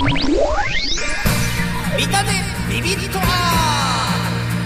見たねビビッと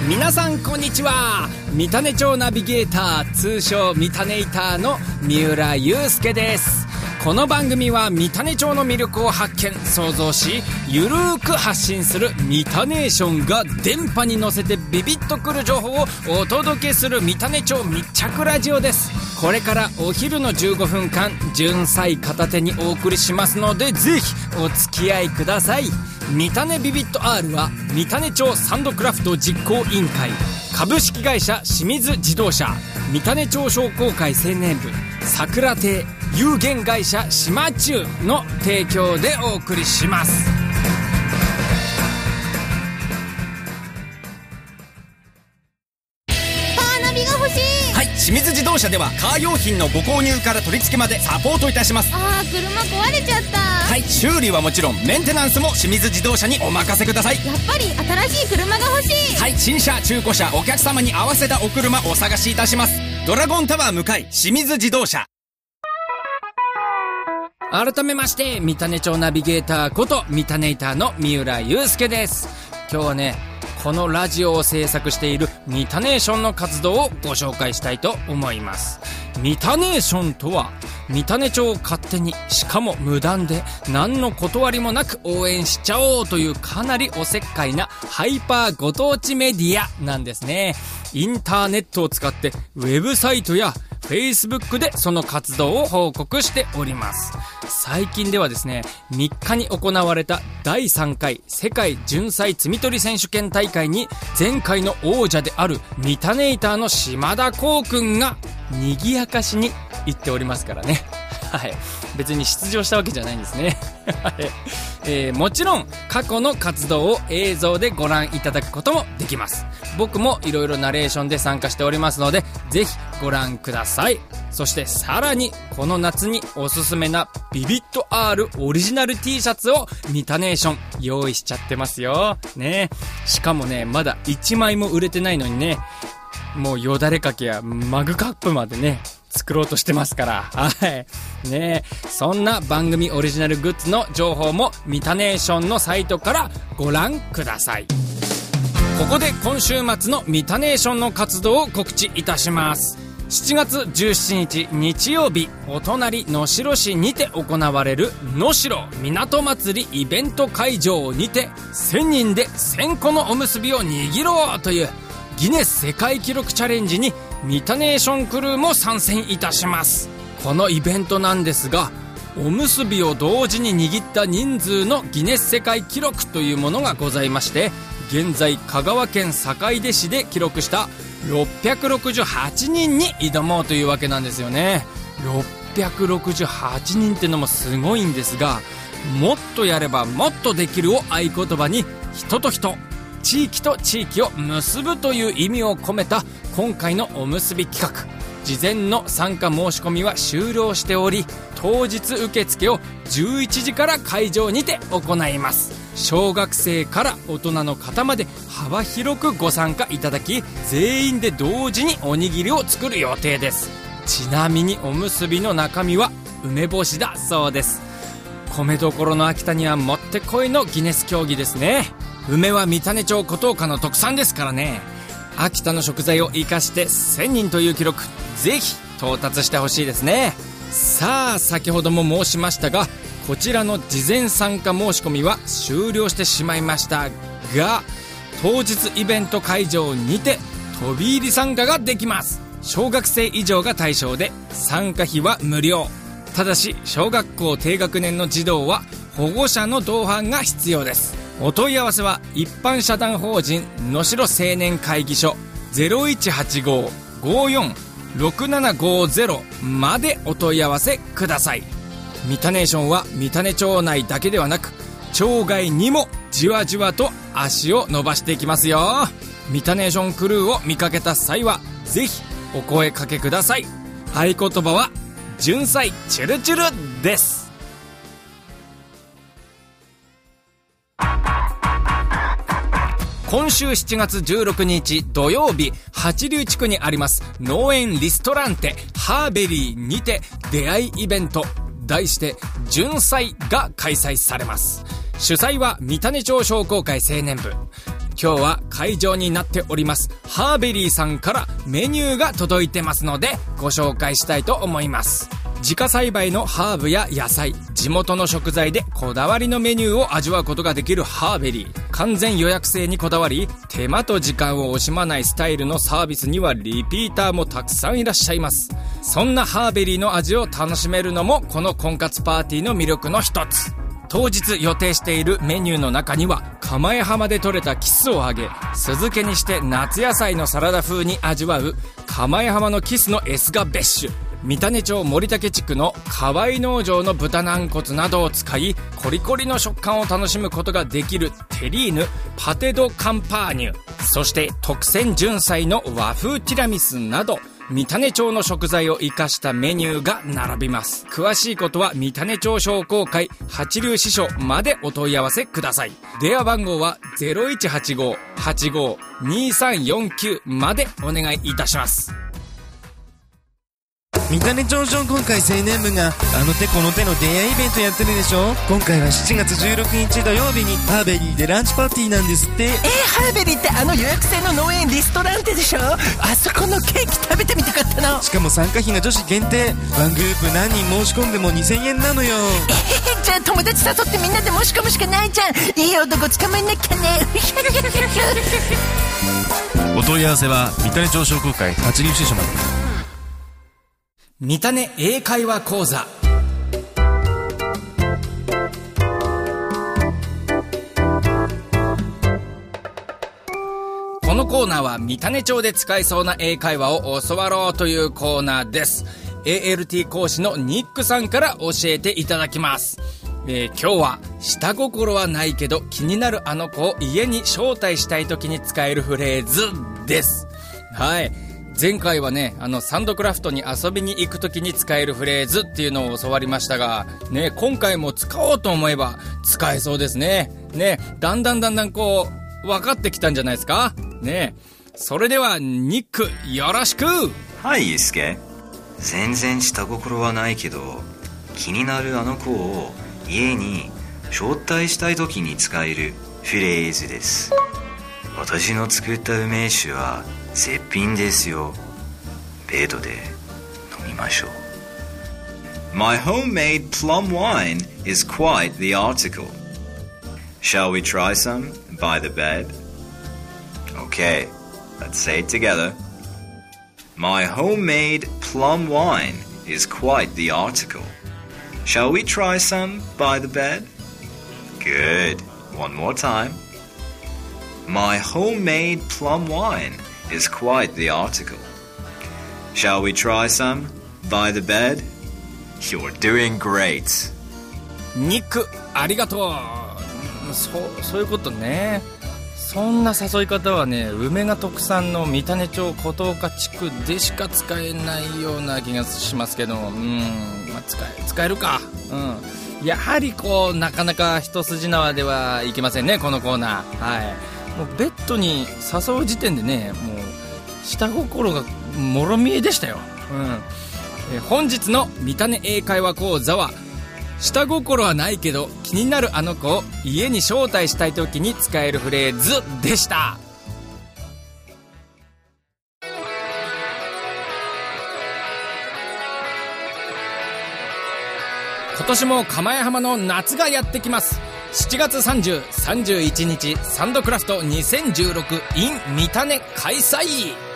皆さんこんにちは。三種町ナビゲーター通称三種イターの三浦祐介です。この番組は三種町の魅力を発見。創造しゆるーく発信する三種ネーションが電波に乗せてビビッとくる情報をお届けする三種町密着ラジオです。これからお昼の15分間純菜片手にお送りしますのでぜひお付き合いください。三種ビビット R は三種町サンドクラフト実行委員会株式会社清水自動車三種町商工会青年部桜亭有限会社島中の提供でお送りします。清水自動車ではカー用品のご購入から取り付けまでサポートいたします。あー車壊れちゃった。はい修理はもちろんメンテナンスも清水自動車にお任せください。やっぱり新しい車が欲しい。はい新車中古車お客様に合わせたお車お探しいたします。ドラゴンタワー向かい清水自動車。改めまして三種町ナビゲーターこと三種イターの三浦祐介です。今日はねこのラジオを制作しているミタネーションの活動をご紹介したいと思います。ミタネーションとは三種町を勝手にしかも無断で何の断りもなく応援しちゃおうというかなりおせっかいなハイパーご当地メディアなんですね。インターネットを使ってウェブサイトや Facebook でその活動を報告しております。最近ではですね、3日に行われた第3回世界純菜摘み取り選手権大会に前回の王者であるミタネイターの島田光くんが賑やかしに行っておりますからね。はい。別に出場したわけじゃないんですね。はい。えーもちろん過去の活動を映像でご覧いただくこともできます。僕もいろいろナレーションで参加しておりますので、ぜひご覧ください。そしてさらにこの夏におすすめなビビット R オリジナル T シャツをミタネーション用意しちゃってますよ。ねしかもね、まだ1枚も売れてないのにね、もうよだれかけやマグカップまでね、作ろうとしてますから。はい。ねえ、そんな番組オリジナルグッズの情報もミタネーションのサイトからご覧ください。ここで今週末のミタネーションの活動を告知いたします。7月17日日曜日、お隣能代市にて行われる能代港祭りイベント会場にて1000人で1000個のおむすびを握ろうというギネス世界記録チャレンジにミタネーションクルーも参戦いたします。このイベントなんですがおむすびを同時に握った人数のギネス世界記録というものがございまして現在香川県坂出市で記録した668人に挑もうというわけなんですよね。668人ってのもすごいんですがもっとやればもっとできるを合言葉に人と人地域と地域を結ぶという意味を込めた今回のおむすび企画事前の参加申し込みは終了しており当日受付を11時から会場にて行います小学生から大人の方まで幅広くご参加いただき全員で同時におにぎりを作る予定ですちなみにおむすびの中身は梅干しだそうです米どころの秋田にはもってこいのギネス競技ですね梅は三種町古東家の特産ですからね。秋田の食材を生かして1000人という記録ぜひ到達してほしいですね。さあ先ほども申しましたがこちらの事前参加申し込みは終了してしまいましたが当日イベント会場にて飛び入り参加ができます。小学生以上が対象で参加費は無料。ただし小学校低学年の児童は保護者の同伴が必要です。お問い合わせは一般社団法人能代青年会議所0185-546750までお問い合わせください。ミタネーションは三種町内だけではなく町外にもじわじわと足を伸ばしていきますよ。ミタネーションクルーを見かけた際はぜひお声かけください。合言葉は純菜チュルチュルです。今週7月16日土曜日、八竜地区にあります農園リストランテハーベリーにて出会いイベント、題してじゅんさいが開催されます。主催は三種町商工会青年部。今日は会場になっておりますハーベリーさんからメニューが届いてますのでご紹介したいと思います。自家栽培のハーブや野菜地元の食材でこだわりのメニューを味わうことができるハーベリー。完全予約制にこだわり手間と時間を惜しまないスタイルのサービスにはリピーターもたくさんいらっしゃいます。そんなハーベリーの味を楽しめるのもこの婚活パーティーの魅力の一つ。当日予定しているメニューの中には釜江浜で採れたキスを揚げ酢漬けにして夏野菜のサラダ風に味わう釜江浜のキスのエスガベッシュ三種町森竹地区の河合農場の豚軟骨などを使いコリコリの食感を楽しむことができるテリーヌパテ・ド・カンパーニュそして特選純菜の和風ティラミスなど三種町の食材を生かしたメニューが並びます。詳しいことは三種町商工会八流支所までお問い合わせください。電話番号は0185-85-2349までお願いいたします。三種町商工会青年部があの手この手の出会いイベントやってるでしょ？今回は7月16日土曜日にハーベリーでランチパーティーなんですって。えー、ハーベリーってあの予約制の農園リストランテでしょ？あそこのケーキ食べてみたかったの。しかも参加費が女子限定ワングループ何人申し込んでも2000円なのよ。えー、じゃあ友達誘ってみんなで申し込むしかないじゃん。いい男捕まえなきゃね。お問い合わせは三種町商工会八流支所まで三種英会話講座。このコーナーは三種町で使えそうな英会話を教わろうというコーナーです。ALT 講師のニックさんから教えていただきます。えー今日は下心はないけど気になるあの子を家に招待したい時に使えるフレーズです。はい。前回はねあのサンドクラフトに遊びに行く時に使えるフレーズっていうのを教わりましたがね今回も使おうと思えば使えそうですねねだんだんだんだんこう分かってきたんじゃないですかねそれではニックよろしくはい、ゆうすけ。全然下心はないけど、気になるあの子を家に招待したい時に使えるフレーズです。私の作った梅酒は絶品ですよ。デートで飲みましょう。My homemade plum wine is quite the article. Shall we try some by the bed? Okay, let's say it together. My homemade plum wine is quite the article. Shall we try some by the bed? Good. One more time. My homemade plum wine is quite the article. Shall we try some? By the bed? You're doing great. ニックありがとう。そうそういうことね。そんな誘い方はね梅が特産の三種町琴岡地区でしか使えないような気がしますけど。うん、まあ、使え使えるか。うん。やはりこうなかなか一筋縄ではいけませんねこのコーナー。はい。もうベッドに誘う時点でねもう下心がもろ見えでしたよ。うん。え本日の三種英会話講座は下心はないけど気になるあの子を家に招待したい時に使えるフレーズでした。今年も釜屋浜の夏がやってきます。7月3031日サンドクラフト 2016in 三種開催。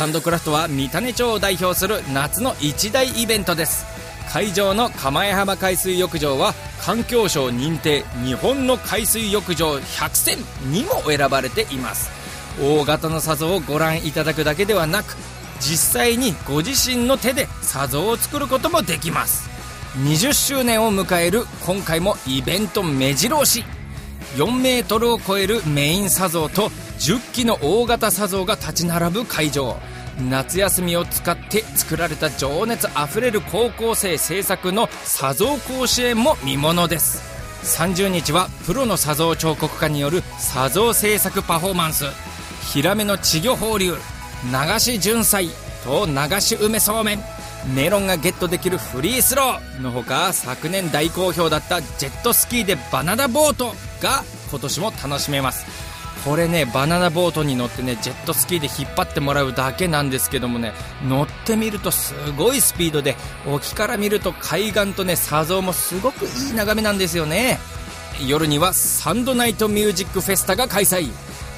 サンドクラフトは三種町を代表する夏の一大イベントです。会場の釜江浜海水浴場は環境省認定日本の海水浴場100選にも選ばれています。大型の砂像をご覧いただくだけではなく実際にご自身の手で砂像を作ることもできます。20周年を迎える今回もイベント目白押し。4メートルを超えるメイン砂像と10基の大型砂像が立ち並ぶ会場。夏休みを使って作られた情熱あふれる高校生制作の砂像甲子園も見ものです。30日はプロの砂像彫刻家による砂像制作パフォーマンス。ヒラメの稚魚放流。流し純菜と流し梅そうめん。メロンがゲットできるフリースローのほか昨年大好評だったジェットスキーでバナナボートが今年も楽しめます。これねバナナボートに乗ってねジェットスキーで引っ張ってもらうだけなんですけどもね乗ってみるとすごいスピードで沖から見ると海岸とね砂像もすごくいい眺めなんですよね。夜にはサンドナイトミュージックフェスタが開催。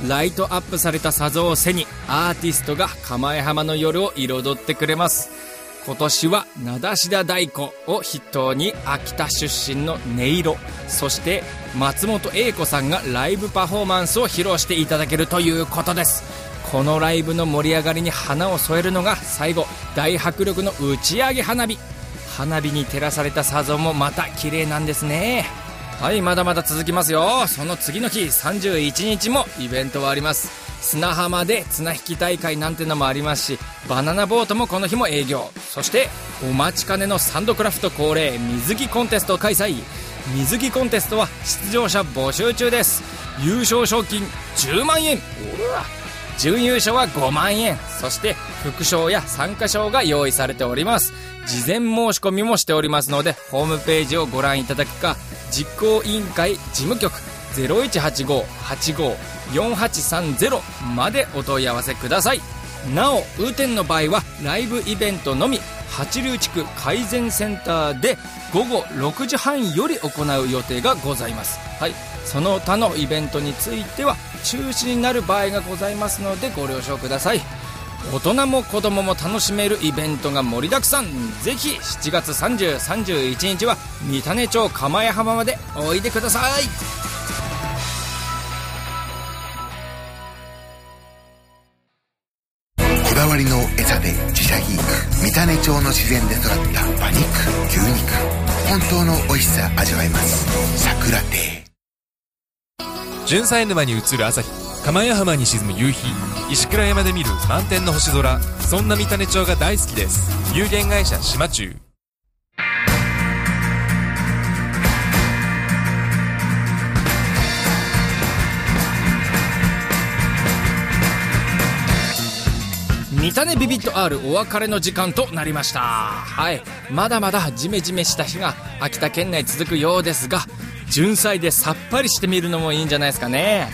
ライトアップされた砂像を背にアーティストが釜江浜の夜を彩ってくれます。今年は灘志田太鼓を筆頭に秋田出身の音色そして松本英子さんがライブパフォーマンスを披露していただけるということです。このライブの盛り上がりに花を添えるのが最後大迫力の打ち上げ花火。花火に照らされた砂像もまた綺麗なんですね。はいまだまだ続きますよ。その次の日31日もイベントはあります。砂浜で綱引き大会なんてのもありますしバナナボートもこの日も営業。そしてお待ちかねのサンドクラフト恒例水着コンテスト開催。水着コンテストは出場者募集中です。優勝賞金10万円。準優勝は5万円。そして副賞や参加賞が用意されております。事前申し込みもしておりますのでホームページをご覧いただくか実行委員会事務局018585 4830までお問い合わせください。なお雨天の場合はライブイベントのみ八流地区改善センターで午後6時半より行う予定がございます。はい。その他のイベントについては中止になる場合がございますのでご了承ください。大人も子供も楽しめるイベントが盛りだくさん。ぜひ7月3031日は三種町釜屋浜までおいでください。だわりの餌で自社肥育三種町の自然で育った馬肉牛肉。本当の美味しさ味わえます。桜亭。純菜沼に映る朝日釜屋浜に沈む夕日。石倉山で見る満天の星空。そんな三種町が大好きです。有限会社島中三種ビビット R お別れの時間となりました。はい。まだまだジメジメした日が秋田県内続くようですが純菜でさっぱりしてみるのもいいんじゃないですかね。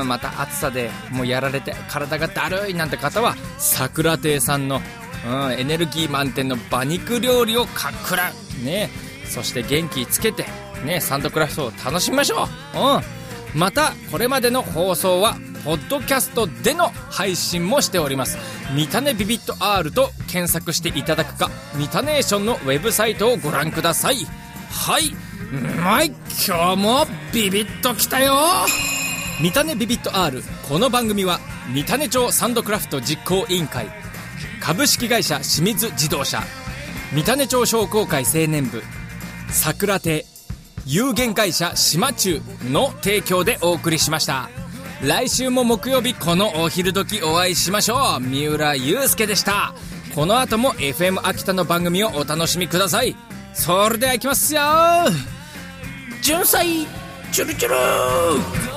うんまた暑さでもうやられて体がだるいなんて方は桜亭さんの、うん、エネルギー満点の馬肉料理をかっくらうね。そして元気つけてねサンドクラフトを楽しみましょう。うん。またこれまでの放送はポッドキャストでの配信もしております。見たねビビット R と検索していただくかミタネーションのウェブサイトをご覧ください。はい。まい今日もビビッときたよ。見たねビビット R この番組は三種町サンドクラフト実行委員会株式会社清水自動車三種町商工会青年部桜亭有限会社島中の提供でお送りしました。来週も木曜日このお昼時お会いしましょう。三浦祐介でした。この後も FM 秋田の番組をお楽しみください。それではいきますよ。純菜チュルチュル